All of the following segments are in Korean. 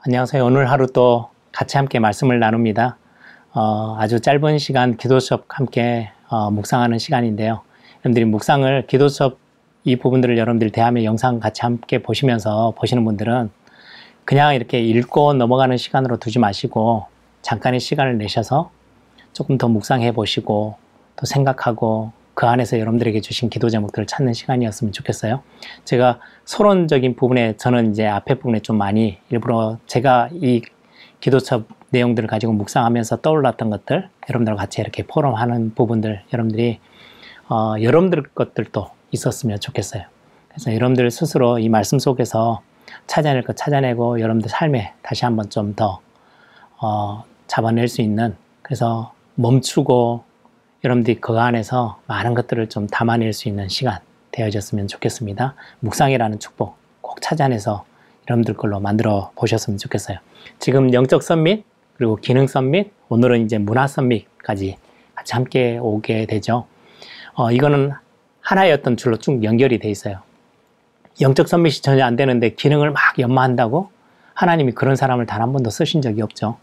안녕하세요. 오늘 하루 또 같이 함께 말씀을 나눕니다. 어, 아주 짧은 시간 기도 수업 함께 어, 묵상하는 시간인데요. 여러분들이 묵상을 기도 수업 이 부분들을 여러분들이 대하면 영상 같이 함께 보시면서 보시는 분들은 그냥 이렇게 읽고 넘어가는 시간으로 두지 마시고 잠깐의 시간을 내셔서 조금 더 묵상해 보시고 또 생각하고 그 안에서 여러분들에게 주신 기도 제목들을 찾는 시간이었으면 좋겠어요. 제가 서론적인 부분에 저는 이제 앞에 부분에 좀 많이 일부러 제가 이 기도처 내용들을 가지고 묵상하면서 떠올랐던 것들 여러분들과 같이 이렇게 포럼하는 부분들 여러분들이 어, 여러분들 것들도 있었으면 좋겠어요. 그래서 여러분들 스스로 이 말씀 속에서 찾아낼 것 찾아내고 여러분들 삶에 다시 한번 좀더 어, 잡아낼 수 있는 그래서 멈추고 여러분들이 그 안에서 많은 것들을 좀 담아낼 수 있는 시간 되어졌으면 좋겠습니다. 묵상이라는 축복 꼭 찾아내서 여러분들 걸로 만들어 보셨으면 좋겠어요. 지금 영적 썸밋 그리고 기능 썸밋 오늘은 이제 문화 썸밋까지 같이 함께 오게 되죠. 어, 이거는 하나의 어떤 줄로 쭉 연결이 돼 있어요. 영적 썸밋이 전혀 안 되는데 기능을 막 연마한다고 하나님이 그런 사람을 단 한 번도 쓰신 적이 없죠.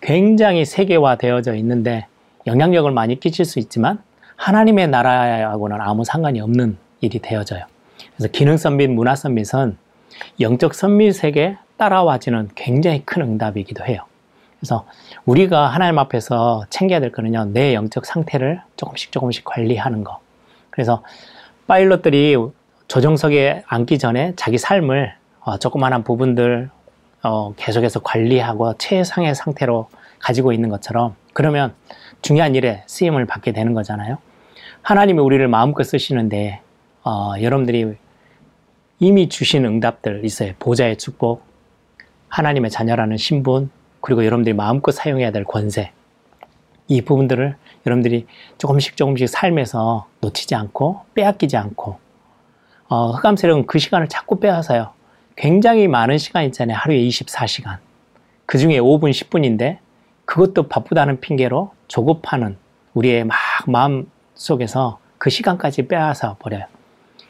굉장히 세계화 되어져 있는데 영향력을 많이 끼칠 수 있지만 하나님의 나라하고는 아무 상관이 없는 일이 되어져요. 그래서 기능 선밋, 문화 선밋은 영적 선밋에게 따라와지는 굉장히 큰 응답이기도 해요. 그래서 우리가 하나님 앞에서 챙겨야 될 거는요, 내 영적 상태를 조금씩 조금씩 관리하는 거. 그래서 파일럿들이 조정석에 앉기 전에 자기 삶을 어, 조그마한 부분들 어, 계속해서 관리하고 최상의 상태로 가지고 있는 것처럼 그러면 중요한 일에 쓰임을 받게 되는 거잖아요. 하나님이 우리를 마음껏 쓰시는데 어, 여러분들이 이미 주신 응답들 있어요. 보좌의 축복, 하나님의 자녀라는 신분, 그리고 여러분들이 마음껏 사용해야 될 권세. 이 부분들을 여러분들이 조금씩 조금씩 삶에서 놓치지 않고 빼앗기지 않고 어, 흑암 세력은 그 시간을 자꾸 빼앗아요. 굉장히 많은 시간 있잖아요. 하루에 24시간. 그 중에 5분, 10분인데 그것도 바쁘다는 핑계로 조급하는 우리의 막 마음 속에서 그 시간까지 빼앗아 버려요.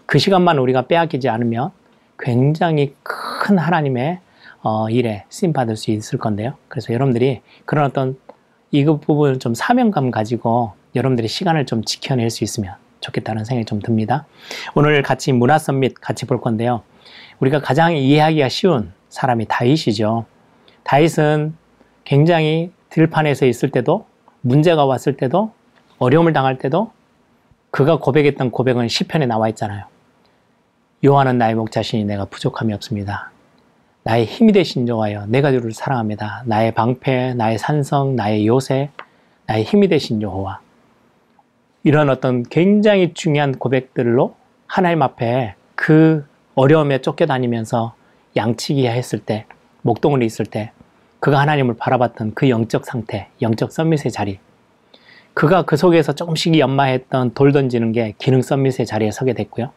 그 시간만 우리가 빼앗기지 않으면 굉장히 큰 하나님의 어, 일에 쓰임 받을 수 있을 건데요. 그래서 여러분들이 그런 어떤 이 부분을 좀 사명감 가지고 여러분들이 시간을 좀 지켜낼 수 있으면 좋겠다는 생각이 좀 듭니다. 오늘 같이 문화 썸밋 같이 볼 건데요. 우리가 가장 이해하기가 쉬운 사람이 다윗이죠. 다윗은 굉장히 들판에서 있을 때도 문제가 왔을 때도 어려움을 당할 때도 그가 고백했던 고백은 시편에 나와 있잖아요. 요한은 나의 목자신이 내가 부족함이 없습니다. 나의 힘이 되신 여호와여 내가 주를 사랑합니다. 나의 방패, 나의 산성, 나의 요새, 나의 힘이 되신 여호와. 이런 어떤 굉장히 중요한 고백들로 하나님 앞에 그 어려움에 쫓겨다니면서 양치기 했을 때, 목동을 있을 때, 그가 하나님을 바라봤던 그 영적 상태, 영적 썸밋의 자리, 그가 그 속에서 조금씩 연마했던 돌 던지는 게 기능 썸밋의 자리에 서게 됐고요.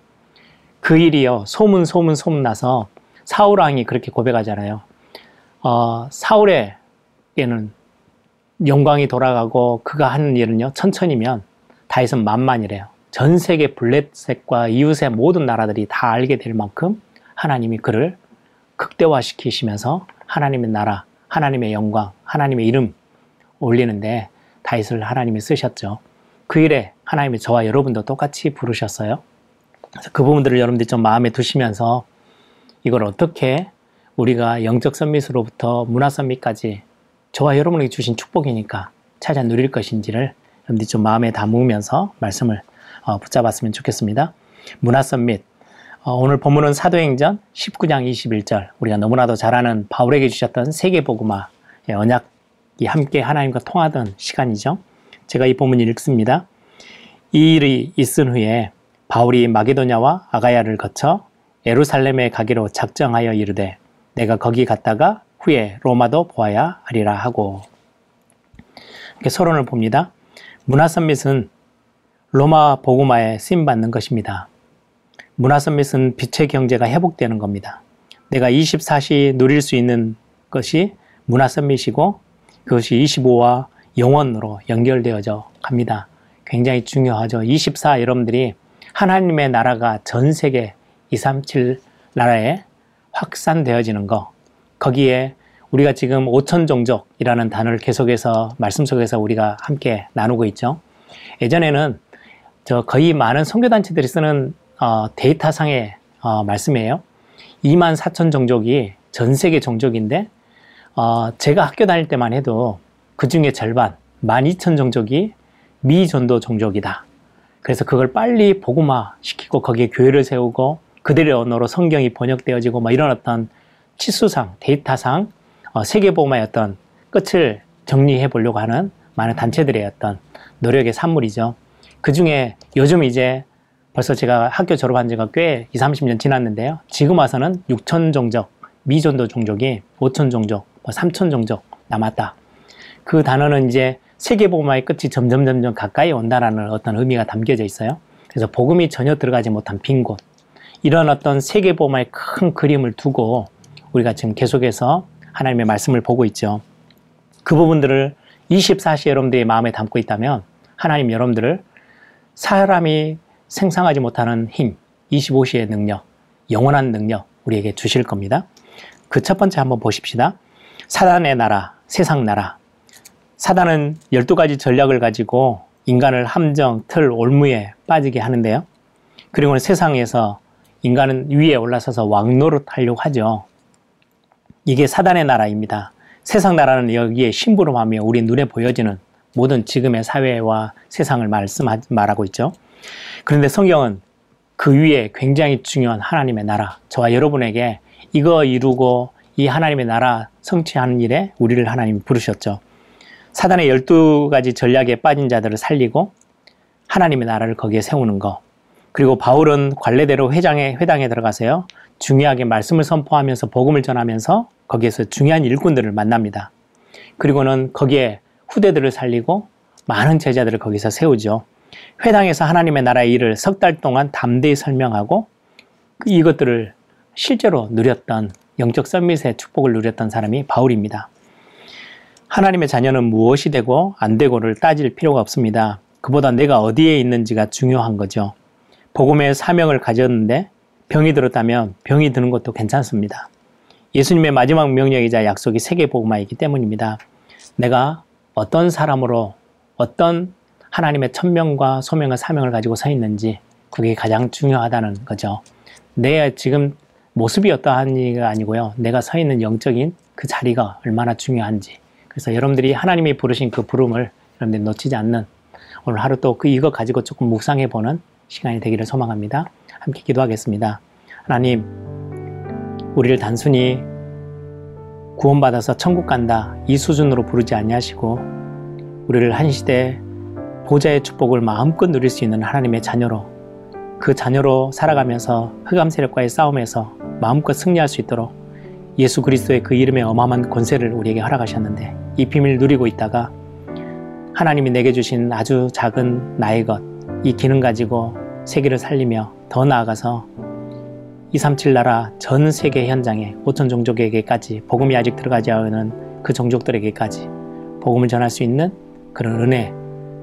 그 일이요, 소문, 소문, 소문 나서 사울왕이 그렇게 고백하잖아요. 어, 사울에게는 영광이 돌아가고 그가 하는 일은요, 천천히면 다윗은 만만이래요. 전 세계 블레셋과 이웃의 모든 나라들이 다 알게 될 만큼 하나님이 그를 극대화시키시면서 하나님의 나라, 하나님의 영광, 하나님의 이름 올리는데 다윗을 하나님이 쓰셨죠. 그 일에 하나님이 저와 여러분도 똑같이 부르셨어요. 그 부분들을 여러분들이 좀 마음에 두시면서 이걸 어떻게 우리가 영적 선밋으로부터 문화 선밋까지 저와 여러분에게 주신 축복이니까 찾아 누릴 것인지를 여러분들이 좀 마음에 담으면서 말씀을 어, 붙잡았으면 좋겠습니다. 문화 썸밋. 어, 오늘 본문은 사도행전 19장 21절. 우리가 너무나도 잘 아는 바울에게 주셨던 세계복음화 언약이 함께 하나님과 통하던 시간이죠. 제가 이 본문을 읽습니다. 이 일이 있은 후에 바울이 마게도냐와 아가야를 거쳐 예루살렘에 가기로 작정하여 이르되 내가 거기 갔다가 후에 로마도 보아야 하리라 하고 이렇게 서론을 봅니다. 문화 썸밋은 로마 보고마에 쓰임 받는 것입니다. 문화 썸밋은 빛의 경제가 회복되는 겁니다. 내가 24시 누릴 수 있는 것이 문화 썸밋이고 그것이 25와 영원으로 연결되어져 갑니다. 굉장히 중요하죠. 24 여러분들이 하나님의 나라가 전 세계 237 나라에 확산되어지는 거 거기에 우리가 지금 5천 종족이라는 단어를 계속해서 말씀 속에서 우리가 함께 나누고 있죠. 예전에는 저 거의 많은 선교단체들이 쓰는 어, 데이터상의 어, 말씀이에요. 2만 4천 종족이 전 세계 종족인데 어, 제가 학교 다닐 때만 해도 그 중에 절반 12,000 종족이 미전도 종족이다. 그래서 그걸 빨리 복음화 시키고 거기에 교회를 세우고 그들의 언어로 성경이 번역되어지고 뭐 이런 어떤 치수상, 데이터상 어, 세계복음화의 어떤 끝을 정리해 보려고 하는 많은 단체들의 어떤 노력의 산물이죠. 그 중에 요즘 이제 벌써 제가 학교 졸업한 지가 꽤 20, 30년 지났는데요. 지금 와서는 6천 종족, 미전도 종족이 5천 종족, 뭐 3천 종족 남았다. 그 단어는 이제 세계복음화의 끝이 점점 점점 가까이 온다라는 어떤 의미가 담겨져 있어요. 그래서 복음이 전혀 들어가지 못한 빈 곳. 이런 어떤 세계복음화의 큰 그림을 두고 우리가 지금 계속해서 하나님의 말씀을 보고 있죠. 그 부분들을 24시 여러분들의 마음에 담고 있다면 하나님 여러분들을 사람이 생성하지 못하는 힘, 25시의 능력, 영원한 능력 우리에게 주실 겁니다. 그 첫 번째 한번 보십시다. 사단의 나라, 세상 나라. 사단은 12가지 전략을 가지고 인간을 함정, 틀, 올무에 빠지게 하는데요. 그리고는 세상에서 인간은 위에 올라서서 왕노릇 하려고 하죠. 이게 사단의 나라입니다. 세상 나라는 여기에 심부름하며 우리 눈에 보여지는 모든 지금의 사회와 세상을 말씀 말하고 있죠. 그런데 성경은 그 위에 굉장히 중요한 하나님의 나라, 저와 여러분에게 이거 이루고 이 하나님의 나라 성취하는 일에 우리를 하나님이 부르셨죠. 사단의 12가지 전략에 빠진 자들을 살리고 하나님의 나라를 거기에 세우는 거. 그리고 바울은 관례대로 회장에, 회당에 들어가세요. 중요하게 말씀을 선포하면서 복음을 전하면서 거기에서 중요한 일꾼들을 만납니다. 그리고는 거기에 후대들을 살리고 많은 제자들을 거기서 세우죠. 회당에서 하나님의 나라의 일을 석 달 동안 담대히 설명하고 이것들을 실제로 누렸던 영적 썸밋의 축복을 누렸던 사람이 바울입니다. 하나님의 자녀는 무엇이 되고 안 되고를 따질 필요가 없습니다. 그보다 내가 어디에 있는지가 중요한 거죠. 복음의 사명을 가졌는데 병이 들었다면 병이 드는 것도 괜찮습니다. 예수님의 마지막 명령이자 약속이 세계 복음화이기 때문입니다. 내가 어떤 사람으로 어떤 하나님의 천명과 소명과 사명을 가지고 서 있는지 그게 가장 중요하다는 거죠. 내 지금 모습이 어떠한지가 아니고요. 내가 서 있는 영적인 그 자리가 얼마나 중요한지. 그래서 여러분들이 하나님이 부르신 그 부름을 여러분들이 놓치지 않는 오늘 하루 또 그 이거 가지고 조금 묵상해 보는 시간이 되기를 소망합니다. 함께 기도하겠습니다. 하나님, 우리를 단순히 구원받아서 천국 간다 이 수준으로 부르지 아니하시고 우리를 한 시대 보좌의 축복을 마음껏 누릴 수 있는 하나님의 자녀로 그 자녀로 살아가면서 흑암 세력과의 싸움에서 마음껏 승리할 수 있도록 예수 그리스도의 그 이름의 어마어마한 권세를 우리에게 허락하셨는데 이 비밀을 누리고 있다가 하나님이 내게 주신 아주 작은 나의 것, 이 기능 가지고 세계를 살리며 더 나아가서 237 나라 전 세계 현장에 5천 종족에게까지 복음이 아직 들어가지 않은 그 종족들에게까지 복음을 전할 수 있는 그런 은혜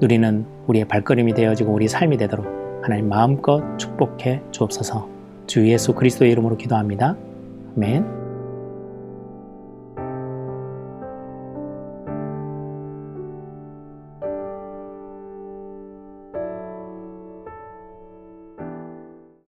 누리는 우리의 발걸음이 되어지고 우리 삶이 되도록 하나님 마음껏 축복해 주옵소서 주 예수 그리스도의 이름으로 기도합니다. 아멘.